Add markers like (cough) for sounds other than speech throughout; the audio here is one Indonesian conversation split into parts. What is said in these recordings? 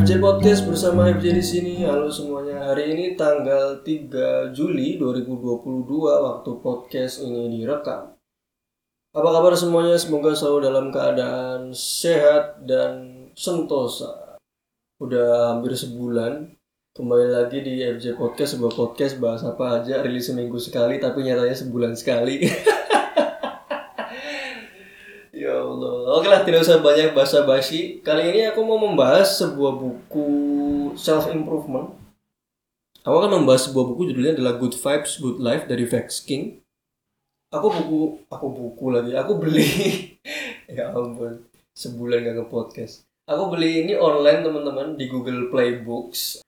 FJ Podcast bersama FJ di sini. Halo semuanya. Hari ini tanggal 3 Juli 2022 waktu podcast ini direkam. Apa kabar semuanya? Semoga selalu dalam keadaan sehat dan sentosa. Udah hampir sebulan kembali lagi di FJ Podcast sebuah podcast bahas apa aja rilis seminggu sekali tapi nyatanya sebulan sekali. (laughs) Ya Allah. Oke lah, tidak usah banyak basa-basi. Kali ini aku mau membahas sebuah buku self improvement. Aku akan membahas sebuah buku judulnya adalah Good Vibes, Good Life dari Vex King. Aku buku, aku buku lagi. Aku beli. (laughs) ya ampun, sebulan gak ke podcast. Aku beli ini online teman-teman di Google Play Books.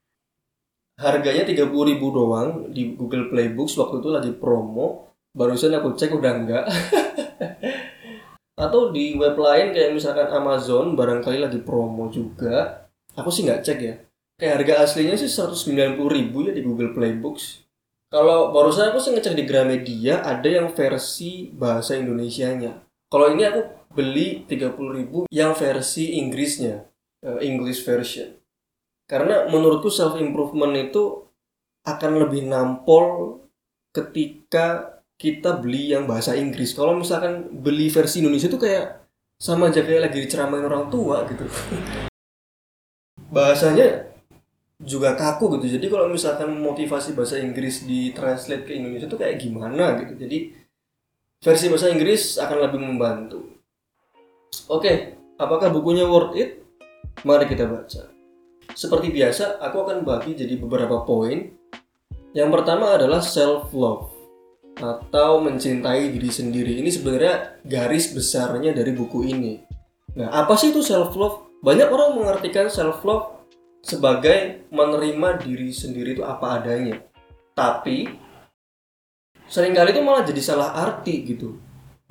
Harganya 30.000 doang di Google Play Books waktu itu lagi promo. Barusan aku cek udah enggak. (laughs) atau di web lain kayak misalkan Amazon barangkali lagi promo juga aku sih nggak cek ya. Kayak harga aslinya sih 190 ribu ya di Google Play Books. Kalau barusan aku sih ngecek di Gramedia ada yang versi bahasa Indonesianya. Kalau ini aku beli 30 ribu yang versi Inggrisnya eh, English version. Karena menurutku self improvement itu akan lebih nampol ketika kita beli yang bahasa Inggris. Kalau misalkan beli versi Indonesia itu kayak sama aja kayak lagi diceramain orang tua gitu. (laughs) Bahasanya juga kaku gitu. Jadi kalau misalkan motivasi bahasa Inggris di translate ke Indonesia itu kayak gimana gitu. Jadi versi bahasa Inggris akan lebih membantu. Oke, apakah bukunya worth it? Mari kita baca. Seperti biasa, aku akan bagi jadi beberapa poin. Yang pertama adalah self love atau mencintai diri sendiri. Ini sebenarnya garis besarnya dari buku ini. Nah, apa sih itu self love? Banyak orang mengartikan self love sebagai menerima diri sendiri itu apa adanya. Tapi sering kali itu malah jadi salah arti gitu.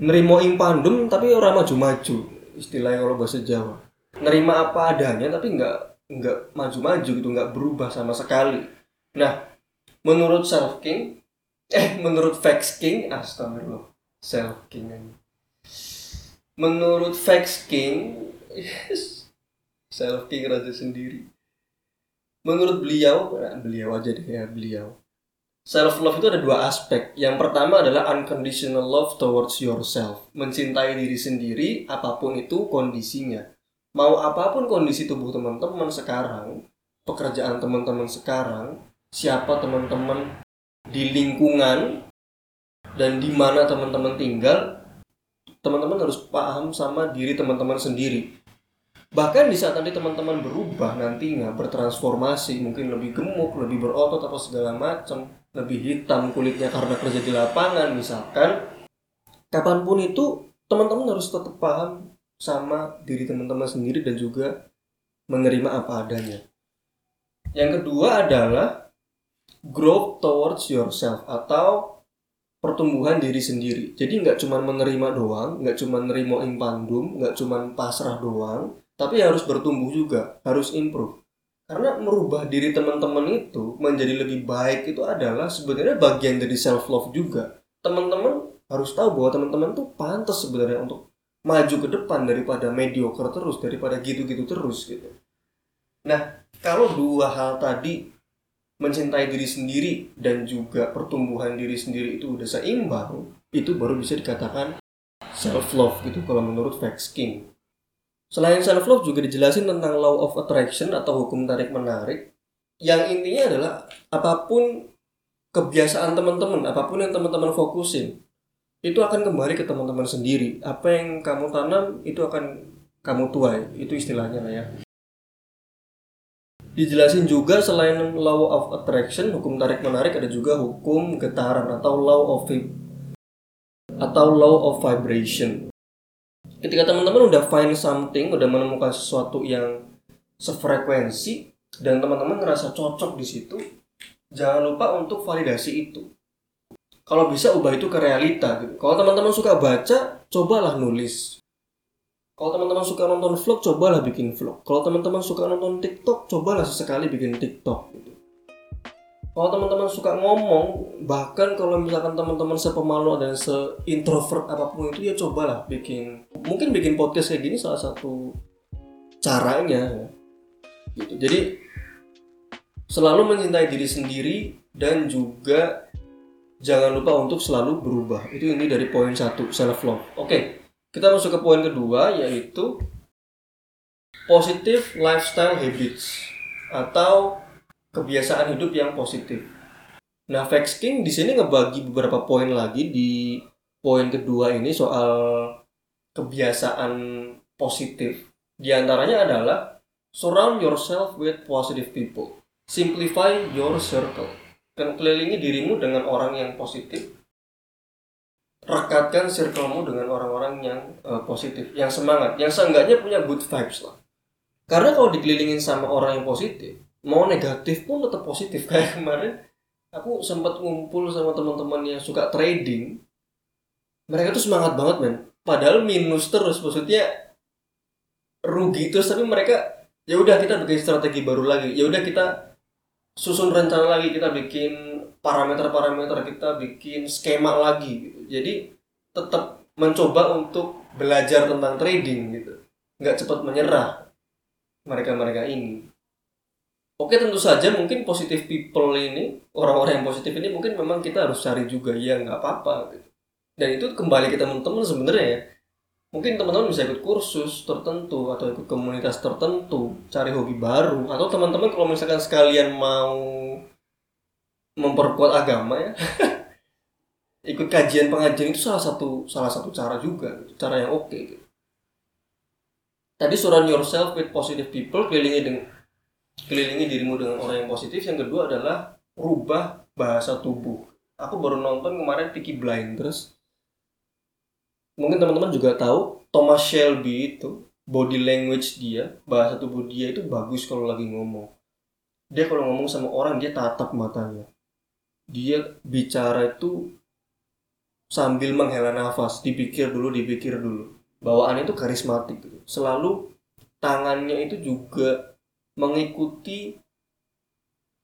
Nerimo impandum tapi orang maju-maju istilahnya kalau bahasa Jawa. Nerima apa adanya tapi nggak nggak maju-maju gitu, nggak berubah sama sekali. Nah, menurut Self King eh menurut Fax King astagfirullah self king menurut Fax King yes, self king raja sendiri. Menurut beliau nah, beliau aja deh ya beliau. Self love itu ada dua aspek. Yang pertama adalah unconditional love towards yourself. Mencintai diri sendiri apa pun itu kondisinya. Mau apa pun kondisi tubuh teman-teman sekarang pekerjaan teman-teman sekarang siapa teman-teman di lingkungan dan di mana teman-teman tinggal, teman-teman harus paham sama diri teman-teman sendiri. Bahkan di saat nanti teman-teman berubah nantinya, bertransformasi, mungkin lebih gemuk, lebih berotot atau segala macam, lebih hitam kulitnya karena kerja di lapangan misalkan, kapan pun itu teman-teman harus tetap paham sama diri teman-teman sendiri dan juga menerima apa adanya. Yang kedua adalah growth towards yourself atau pertumbuhan diri sendiri. Jadi nggak cuma menerima doang, nggak cuma nerimo impandum, nggak cuma pasrah doang, tapi harus bertumbuh juga, harus improve. Karena merubah diri teman-teman itu menjadi lebih baik itu adalah sebenarnya bagian dari self love juga. Teman-teman harus tahu bahwa teman-teman tuh pantas sebenarnya untuk maju ke depan daripada mediocre terus, daripada gitu-gitu terus gitu. Nah, kalau dua hal tadi mencintai diri sendiri dan juga pertumbuhan diri sendiri itu udah seimbang, itu baru bisa dikatakan self love gitu kalau menurut Vex King. Selain self love juga dijelasin tentang law of attraction atau hukum tarik menarik yang intinya adalah apa pun kebiasaan teman-teman, apa pun yang teman-teman fokusin itu akan kembali ke teman-teman sendiri. Apa yang kamu tanam itu akan kamu tuai. Itu istilahnya lah ya dijelasin juga selain law of attraction hukum tarik menarik ada juga hukum getaran atau law of atau law of vibration. Ketika teman-teman udah find something udah menemukan sesuatu yang sefrekuensi dan teman-teman ngerasa cocok di situ jangan lupa untuk validasi itu. Kalau bisa ubah itu ke realita gitu. kalau teman-teman suka baca cobalah nulis kalau teman-teman suka nonton vlog, cobalah bikin vlog. Kalau teman-teman suka nonton TikTok, cobalah sesekali bikin TikTok. Gitu. Kalau teman-teman suka ngomong, bahkan kalau misalkan teman-teman sepemalu dan seintrovert apa pun itu, ya cobalah bikin. Mungkin bikin podcast kayak gini salah satu caranya. Ya. gitu jadi selalu mencintai diri sendiri dan juga jangan lupa untuk selalu berubah itu ini dari poin satu self love oke kita masuk ke poin kedua yaitu positive lifestyle habits atau kebiasaan hidup yang positif. Nah Vex King di sini ngebagi beberapa poin lagi di poin kedua ini soal kebiasaan positif. Di antaranya adalah surround yourself with positive people. Simplify your circle. Dan kelilingi dirimu dengan orang yang positif rekatkan circlemu dengan orang-orang yang uh, positif yang semangat yang seenggaknya punya good vibes lah. Karena kalau dikelilingin sama orang yang positif mau negatif pun tetap positif. (laughs) Kayak kemarin aku sempat ngumpul sama teman-teman yang suka trading. Mereka tuh semangat banget men. Padahal minus terus maksudnya rugi terus tapi mereka ya udah kita bikin strategi baru lagi. Ya udah kita susun rencana lagi kita bikin parameter-parameter kita bikin skema lagi gitu. jadi tetap mencoba untuk belajar tentang trading gitu nggak cepat menyerah mereka-mereka ini oke tentu saja mungkin positif people ini orang-orang yang positif ini mungkin memang kita harus cari juga ya nggak apa-apa gitu. dan itu kembali ke teman-teman sebenarnya ya mungkin teman-teman bisa ikut kursus tertentu atau ikut komunitas tertentu cari hobi baru atau teman-teman kalau misalkan sekalian mau memperkuat agama ya (laughs) ikut kajian pengajian itu salah satu salah satu cara juga cara yang oke okay, gitu. tadi surround yourself with positive people kelilingi dengan kelilingi dirimu dengan orang yang positif. Yang kedua adalah rubah bahasa tubuh. Aku baru nonton kemarin Peaky Blinders mungkin teman-teman juga tahu Thomas Shelby itu body language dia bahasa tubuh dia itu bagus kalau lagi ngomong dia kalau ngomong sama orang dia tatap matanya dia bicara itu sambil menghela nafas, dipikir dulu, dipikir dulu. Bawaan itu karismatik, gitu. selalu tangannya itu juga mengikuti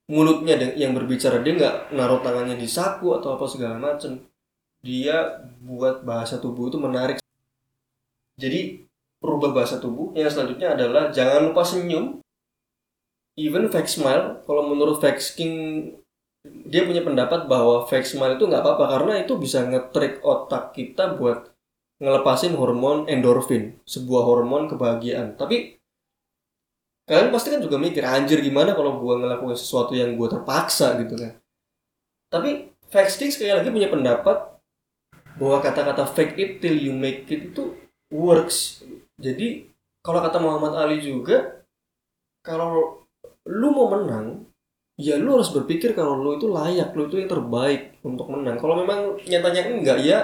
mulutnya yang berbicara dia nggak naruh tangannya di saku atau apa segala macam dia buat bahasa tubuh itu menarik jadi rubah bahasa tubuh yang selanjutnya adalah jangan lupa senyum even fake smile kalau menurut fake king dia punya pendapat bahwa fake smile itu nggak apa-apa karena itu bisa ngetrik otak kita buat ngelepasin hormon endorfin, sebuah hormon kebahagiaan. Tapi kalian pasti kan juga mikir anjir gimana kalau gue ngelakuin sesuatu yang gue terpaksa gitu kan. Tapi fake sekali lagi punya pendapat bahwa kata-kata fake it till you make it itu works. Jadi kalau kata Muhammad Ali juga kalau lu mau menang ya lu harus berpikir kalau lu itu layak lu itu yang terbaik untuk menang. Kalau memang nyatanya enggak ya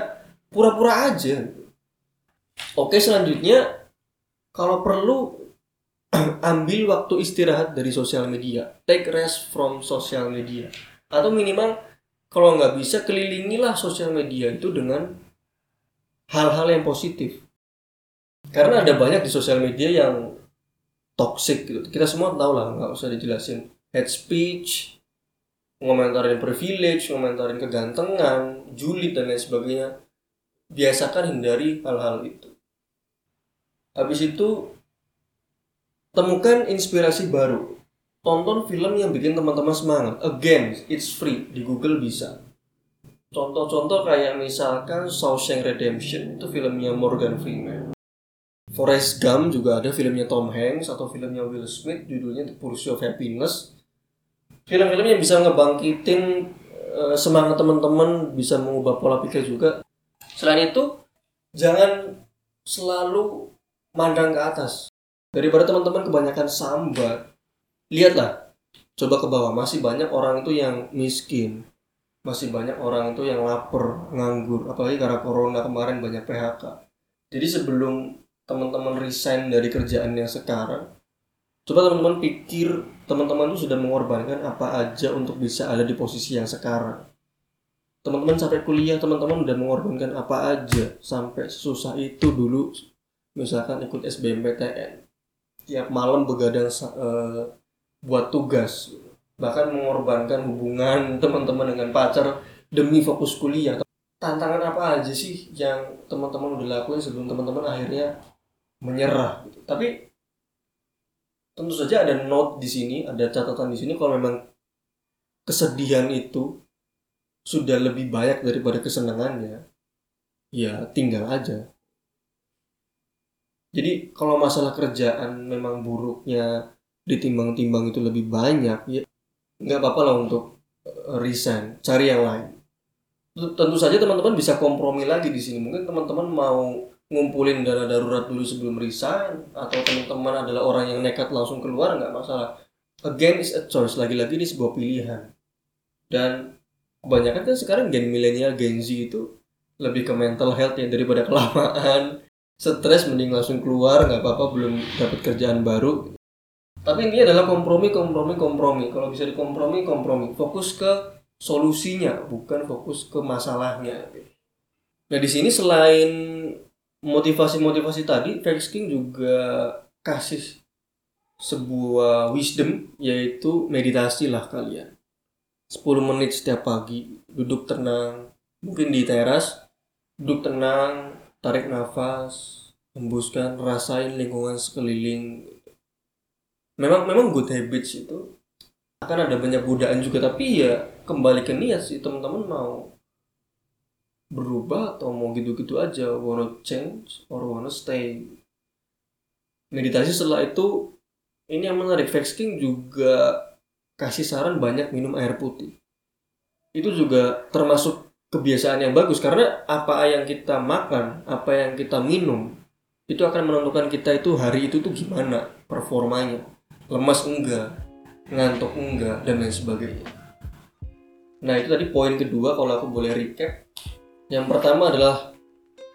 pura-pura aja. Oke selanjutnya kalau perlu (clears throat) ambil waktu istirahat dari sosial media. Take rest from social media. Atau minimal kalau nggak bisa kelilingilah sosial media itu dengan hal-hal yang positif karena ada banyak di sosial media yang toxic gitu kita semua tahu lah nggak usah dijelasin hate speech, ngomentarin privilege, ngomentarin kegantengan, julid dan lain sebagainya. Biasakan hindari hal-hal itu. Habis itu temukan inspirasi baru. Tonton film yang bikin teman-teman semangat. Again, it's free di Google bisa. Contoh-contoh kayak misalkan Shawshank Redemption itu filmnya Morgan Freeman. Forrest Gump juga ada filmnya Tom Hanks atau filmnya Will Smith judulnya The Pursuit of Happiness film-film yang bisa ngebangkitin uh, semangat teman-teman bisa mengubah pola pikir juga selain itu jangan selalu mandang ke atas daripada teman-teman kebanyakan sambat lihatlah. Coba ke bawah. Masih banyak orang itu yang miskin. Masih banyak orang itu yang lapar nganggur. Apalagi karena corona kemarin banyak PHK jadi sebelum teman-teman resign dari kerjaan yang sekarang coba teman-teman pikir teman-teman itu sudah mengorbankan apa aja untuk bisa ada di posisi yang sekarang. Teman-teman sampai kuliah teman-teman udah mengorbankan apa aja sampai susah itu dulu. Misalkan ikut SBMPTN tiap malam begadang uh, buat tugas bahkan mengorbankan hubungan (laughs) teman-teman dengan pacar demi fokus kuliah. Tantangan apa aja sih yang teman-teman udah lakuin sebelum teman-teman akhirnya menyerah? Tapi tentu saja ada note di sini ada catatan di sini kalau memang kesedihan itu sudah lebih banyak daripada kesenangannya ya tinggal aja. Jadi kalau masalah kerjaan memang buruknya ditimbang-timbang itu lebih banyak ya nggak apa-apa lah untuk eh, resign cari yang lain. Tentu saja teman-teman bisa kompromi lagi di sini. Mungkin teman-teman mau ngumpulin dana darurat dulu sebelum resign atau teman-teman adalah orang yang nekat langsung keluar nggak masalah. Again is a choice. Lagi-lagi ini sebuah pilihan. Dan kebanyakan kan sekarang gen milenial gen Z itu lebih ke mental health ya daripada (laughs) kelamaan. Stres mending langsung keluar nggak apa-apa belum dapat kerjaan baru tapi ini adalah kompromi kompromi kompromi. Kalau bisa dikompromi kompromi. Fokus ke solusinya bukan fokus ke masalahnya. Nah di sini selain motivasi-motivasi tadi Felix King juga kasih sebuah wisdom yaitu meditasi lah kalian. 10 menit setiap pagi duduk tenang mungkin di teras duduk tenang tarik nafas hembuskan rasain lingkungan sekeliling memang memang good habits itu akan ada banyak godaan juga tapi ya kembali ke niat sih. Teman-teman mau berubah atau mau gitu-gitu aja wanna change or wanna stay. Meditasi setelah itu ini yang menarik. Vex King juga kasih saran banyak minum air putih. Itu juga termasuk kebiasaan yang bagus karena apa yang kita makan, apa yang kita minum itu akan menentukan kita itu hari itu tuh gimana performanya, lemas enggak, ngantuk enggak dan lain sebagainya. Nah itu tadi poin kedua kalau aku boleh recap. Yang pertama adalah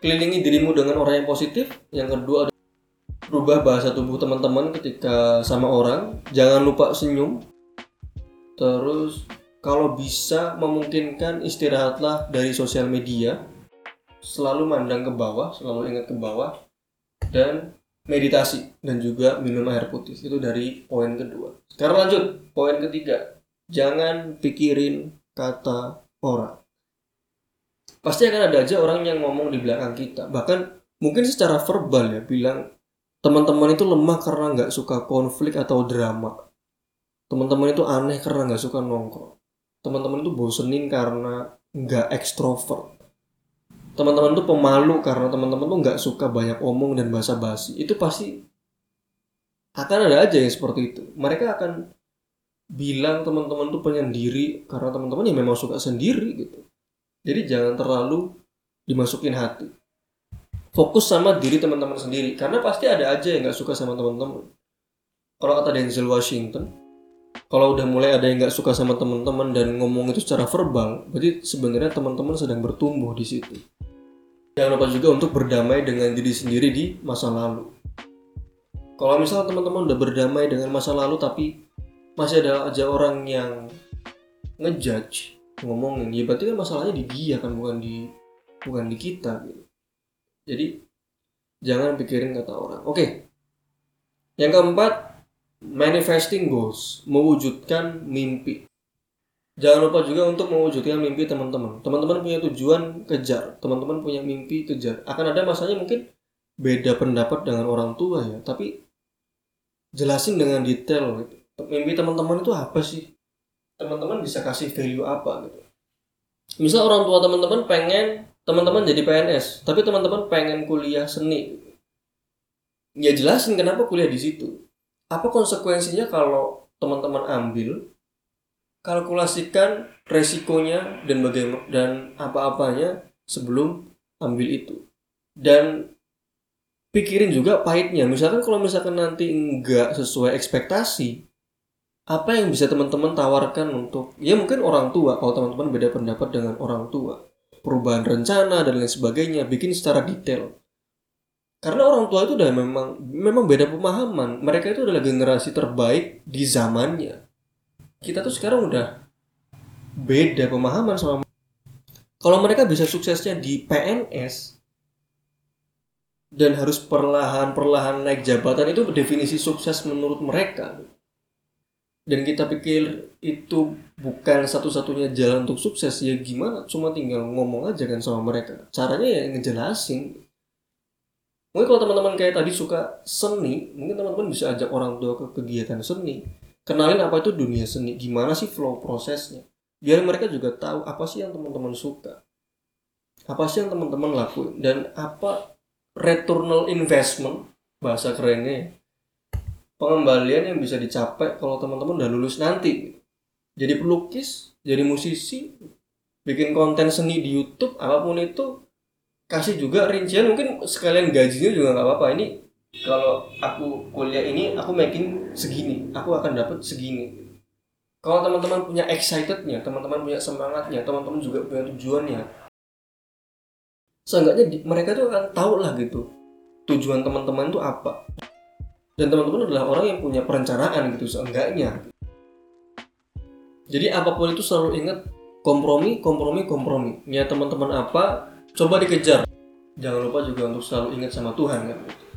kelilingi dirimu dengan orang yang positif. Yang kedua adalah rubah bahasa tubuh teman-teman ketika sama orang. Jangan lupa senyum. Terus kalau bisa memungkinkan istirahatlah dari sosial media selalu mandang ke bawah selalu ingat ke bawah dan meditasi dan juga minum air putih. Itu dari poin kedua. Sekarang lanjut poin ketiga. Jangan pikirin kata orang. Pasti akan ada aja orang yang ngomong di belakang kita. Bahkan mungkin secara verbal ya bilang teman-teman itu lemah karena nggak suka konflik atau drama. Teman-teman itu aneh karena nggak suka nongkrong. Teman-teman tuh bosenin karena nggak ekstrovert teman-teman tuh pemalu karena teman-teman tuh nggak suka banyak omong dan basa-basi. Itu pasti akan ada aja yang seperti itu. Mereka akan bilang teman-teman tuh penyendiri karena teman-teman ya memang suka sendiri gitu. Jadi jangan terlalu dimasukin hati. Fokus sama diri teman-teman sendiri. Karena pasti ada aja yang nggak suka sama teman-teman. Kalau kata Denzel Washington kalau udah mulai ada yang nggak suka sama teman-teman dan ngomong itu secara verbal, berarti sebenarnya teman-teman sedang bertumbuh di situ. Jangan lupa juga untuk berdamai dengan diri sendiri di masa lalu. Kalau misal teman-teman udah berdamai dengan masa lalu tapi masih ada aja orang yang ngejudge ngomongin, ya berarti kan masalahnya di dia kan bukan di bukan di kita gitu. Jadi jangan pikirin kata orang. Oke. Yang keempat, manifesting goals, mewujudkan mimpi. Jangan lupa juga untuk mewujudkan mimpi teman-teman. Teman-teman punya tujuan, kejar. Teman-teman punya mimpi, kejar. Akan ada masanya mungkin beda pendapat dengan orang tua ya, tapi jelasin dengan detail gitu. Mimpi teman-teman itu apa sih? Teman-teman bisa kasih value apa gitu. Misal orang tua teman-teman pengen teman-teman jadi PNS, tapi teman-teman pengen kuliah seni. Ya jelasin kenapa kuliah di situ apa konsekuensinya kalau teman-teman ambil kalkulasikan resikonya dan bagaimana dan apa-apanya sebelum ambil itu. Dan pikirin juga pahitnya. Misalkan kalau misalkan nanti enggak sesuai ekspektasi apa yang bisa teman-teman tawarkan untuk ya mungkin orang tua kalau teman-teman beda pendapat dengan orang tua. Perubahan rencana dan lain sebagainya bikin secara detail. Karena orang tua itu udah memang memang beda pemahaman. Mereka itu adalah generasi terbaik di zamannya kita tuh sekarang udah beda pemahaman sama kalau mereka bisa suksesnya di PNS dan harus perlahan-perlahan naik jabatan itu definisi sukses menurut mereka. Dan kita pikir itu bukan satu-satunya jalan untuk sukses ya gimana? Cuma tinggal ngomong aja kan sama mereka. Caranya ya ngejelasin. Mungkin kalau teman-teman kayak tadi suka seni mungkin teman-teman bisa ajak orang tua ke kegiatan seni kenalin apa itu dunia seni gimana sih flow prosesnya? Biar mereka juga tahu apa sih yang teman-teman suka. Apa sih yang teman-teman lakuin? Dan apa returnal investment bahasa kerennya pengembalian yang bisa dicapai kalau teman-teman udah lulus nanti. Jadi pelukis jadi musisi bikin konten seni di YouTube apa pun itu kasih juga rincian. Mungkin sekalian gajinya juga nggak apa-apa. Ini kalau aku kuliah ini aku making segini. Aku akan dapat segini. Kalau teman-teman punya excitednya teman-teman punya semangatnya teman-teman juga punya tujuannya seenggaknya mereka tuh akan tahu lah gitu tujuan teman-teman itu apa. Dan teman-teman adalah orang yang punya perencanaan gitu seenggaknya. Jadi apa pun itu selalu ingat kompromi kompromi kompromi. Niat teman-teman apa coba dikejar. Jangan lupa juga untuk selalu ingat sama Tuhan kan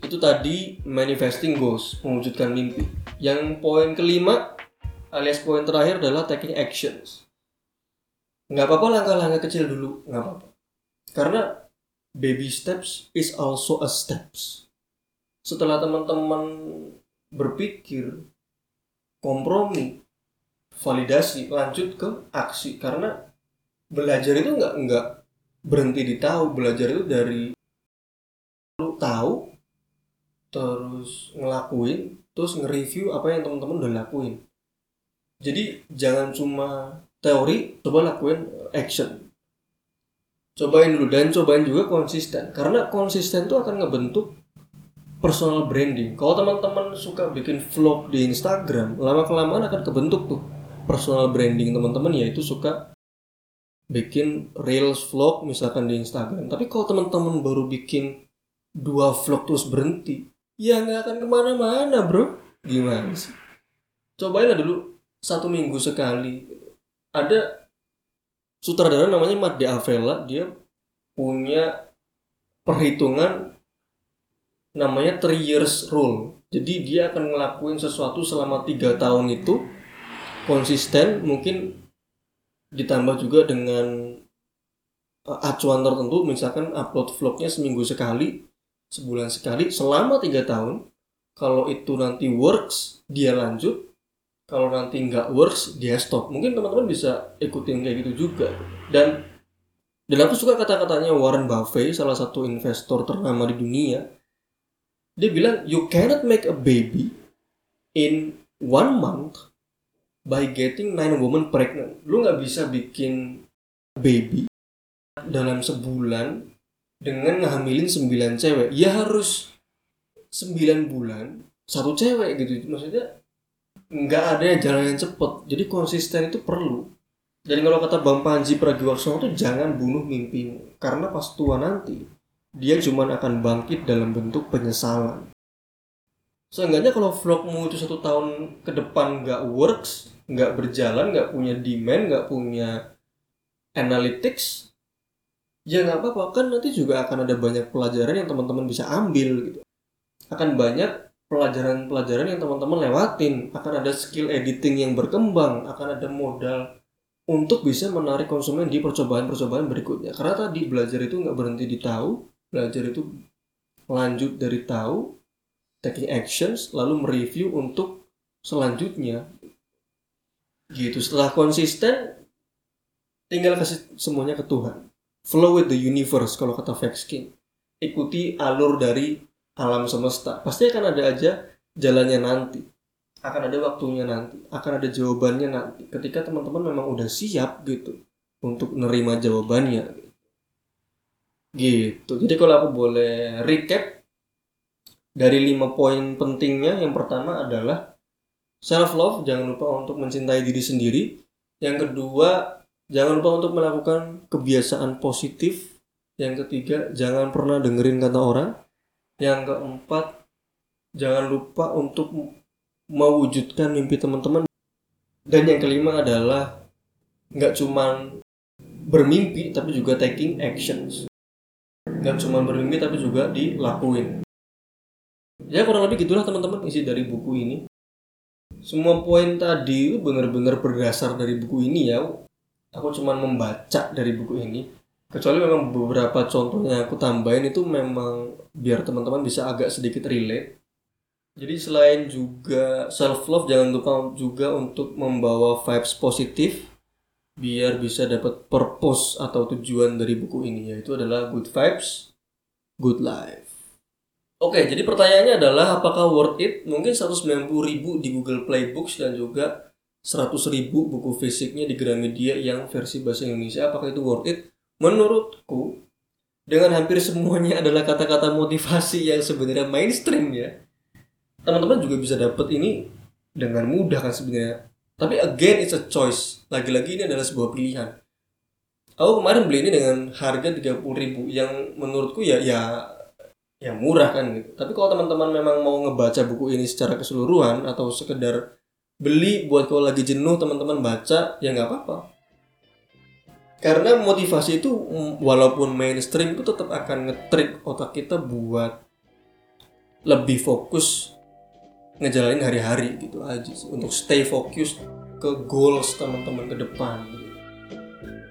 itu tadi manifesting goals mewujudkan mimpi. Yang poin kelima alias poin terakhir adalah taking actions. Nggak apa-apa langkah-langkah kecil dulu nggak apa-apa. Karena baby steps is also a steps. Setelah teman-teman berpikir kompromi validasi lanjut ke aksi. Karena belajar itu nggak nggak berhenti di tahu. Belajar itu dari lu tahu terus ngelakuin terus nge-review apa yang teman-teman udah lakuin. Jadi jangan cuma teori coba lakuin action. Cobain dulu dan cobain juga konsisten. Karena konsisten itu akan ngebentuk personal branding. Kalau teman-teman suka bikin vlog di Instagram lama kelamaan akan kebentuk tuh personal branding teman-teman yaitu suka bikin reels vlog misalkan di Instagram. Tapi kalau teman-teman baru bikin dua vlog terus berhenti ya nggak akan ke mana-mana bro. Gimana sih? Cobain dulu satu minggu sekali. Ada sutradara namanya Matt Avella dia punya perhitungan namanya three years rule. Jadi dia akan ngelakuin sesuatu selama tiga tahun itu konsisten mungkin ditambah juga dengan uh, acuan tertentu misalkan upload vlognya seminggu sekali sebulan sekali selama tiga tahun kalau itu nanti works dia lanjut. Kalau nanti nggak works dia stop. Mungkin teman-teman bisa ikutin kayak gitu juga. Dan dan aku suka kata-katanya Warren Buffett salah satu investor ternama di dunia. Dia bilang you cannot make a baby in one month by getting nine women pregnant. Lu nggak bisa bikin baby dalam sebulan dengan ngehamilin sembilan cewek. Ya harus sembilan bulan satu cewek gitu. Maksudnya nggak ada jalan yang cepet. Jadi konsisten itu perlu. Dan kalau kata Bang Panji Pragiwaksono tuh jangan bunuh mimpimu. Karena pas tua nanti, dia cuma akan bangkit dalam bentuk penyesalan seenggaknya kalau vlogmu itu satu tahun ke depan nggak works nggak berjalan nggak punya demand nggak punya analytics ya nggak apa-apa. Kan nanti juga akan ada banyak pelajaran yang teman-teman bisa ambil gitu. Akan banyak pelajaran-pelajaran yang teman-teman lewatin. Akan ada skill editing yang berkembang. Akan ada modal untuk bisa menarik konsumen di percobaan-percobaan berikutnya. Karena tadi belajar itu nggak berhenti di tahu. Belajar itu lanjut dari tahu taking actions lalu mereview untuk selanjutnya. Gitu. Setelah konsisten tinggal kasih semuanya ke Tuhan flow with the universe kalau kata King ikuti alur dari alam semesta. Pasti akan ada aja jalannya nanti. Akan ada waktunya nanti. Akan ada jawabannya nanti. Ketika teman-teman memang udah siap gitu untuk nerima jawabannya. Gitu. Jadi kalau aku boleh recap dari lima poin pentingnya yang pertama adalah self love jangan lupa untuk mencintai diri sendiri. Yang kedua jangan lupa untuk melakukan kebiasaan positif. Yang ketiga jangan pernah dengerin kata orang. Yang keempat jangan lupa untuk mewujudkan mimpi teman-teman. Dan yang kelima adalah nggak cuman bermimpi tapi juga taking actions. Nggak cuma bermimpi tapi juga dilakuin. Ya kurang lebih gitulah teman-teman isi dari buku ini. Semua poin tadi benar-benar berdasar dari buku ini ya aku cuma membaca dari buku ini. Kecuali memang beberapa contohnya aku tambahin itu memang biar teman-teman bisa agak sedikit relate. Jadi selain juga self love jangan lupa juga untuk membawa vibes positif biar bisa dapat purpose atau tujuan dari buku ini yaitu adalah good vibes good life. Oke jadi pertanyaannya adalah apakah worth it? Mungkin 190 ribu di Google Play Books dan juga 100 ribu buku fisiknya di Gramedia yang versi bahasa Indonesia apakah itu worth it? Menurutku dengan hampir semuanya adalah kata-kata motivasi yang sebenarnya mainstream ya teman-teman juga bisa dapat ini dengan mudah kan sebenarnya. Tapi again it's a choice. Lagi-lagi ini adalah sebuah pilihan. Aku kemarin beli ini dengan harga 30.000 yang menurutku ya ya ya murah kan gitu. Tapi kalau teman-teman memang mau ngebaca buku ini secara keseluruhan atau sekedar beli buat kalau lagi jenuh teman-teman baca ya nggak apa-apa. Karena motivasi itu mm, walaupun mainstream itu tetap akan ngetrik otak kita buat lebih fokus ngejalanin hari-hari gitu aja sih. Untuk stay fokus ke goals teman-teman ke depan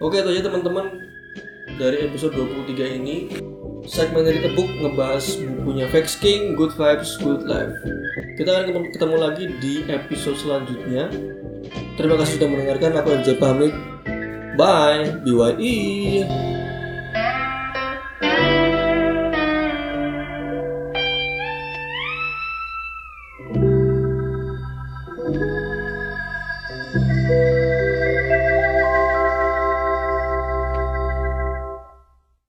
oke itu aja teman-teman dari episode 23 ini segmen dari tebuk ngebahas bukunya Vex King Good Vibes Good Life kita akan ketemu lagi di episode selanjutnya terima kasih sudah mendengarkan aku MJ pamit Bye. BYE.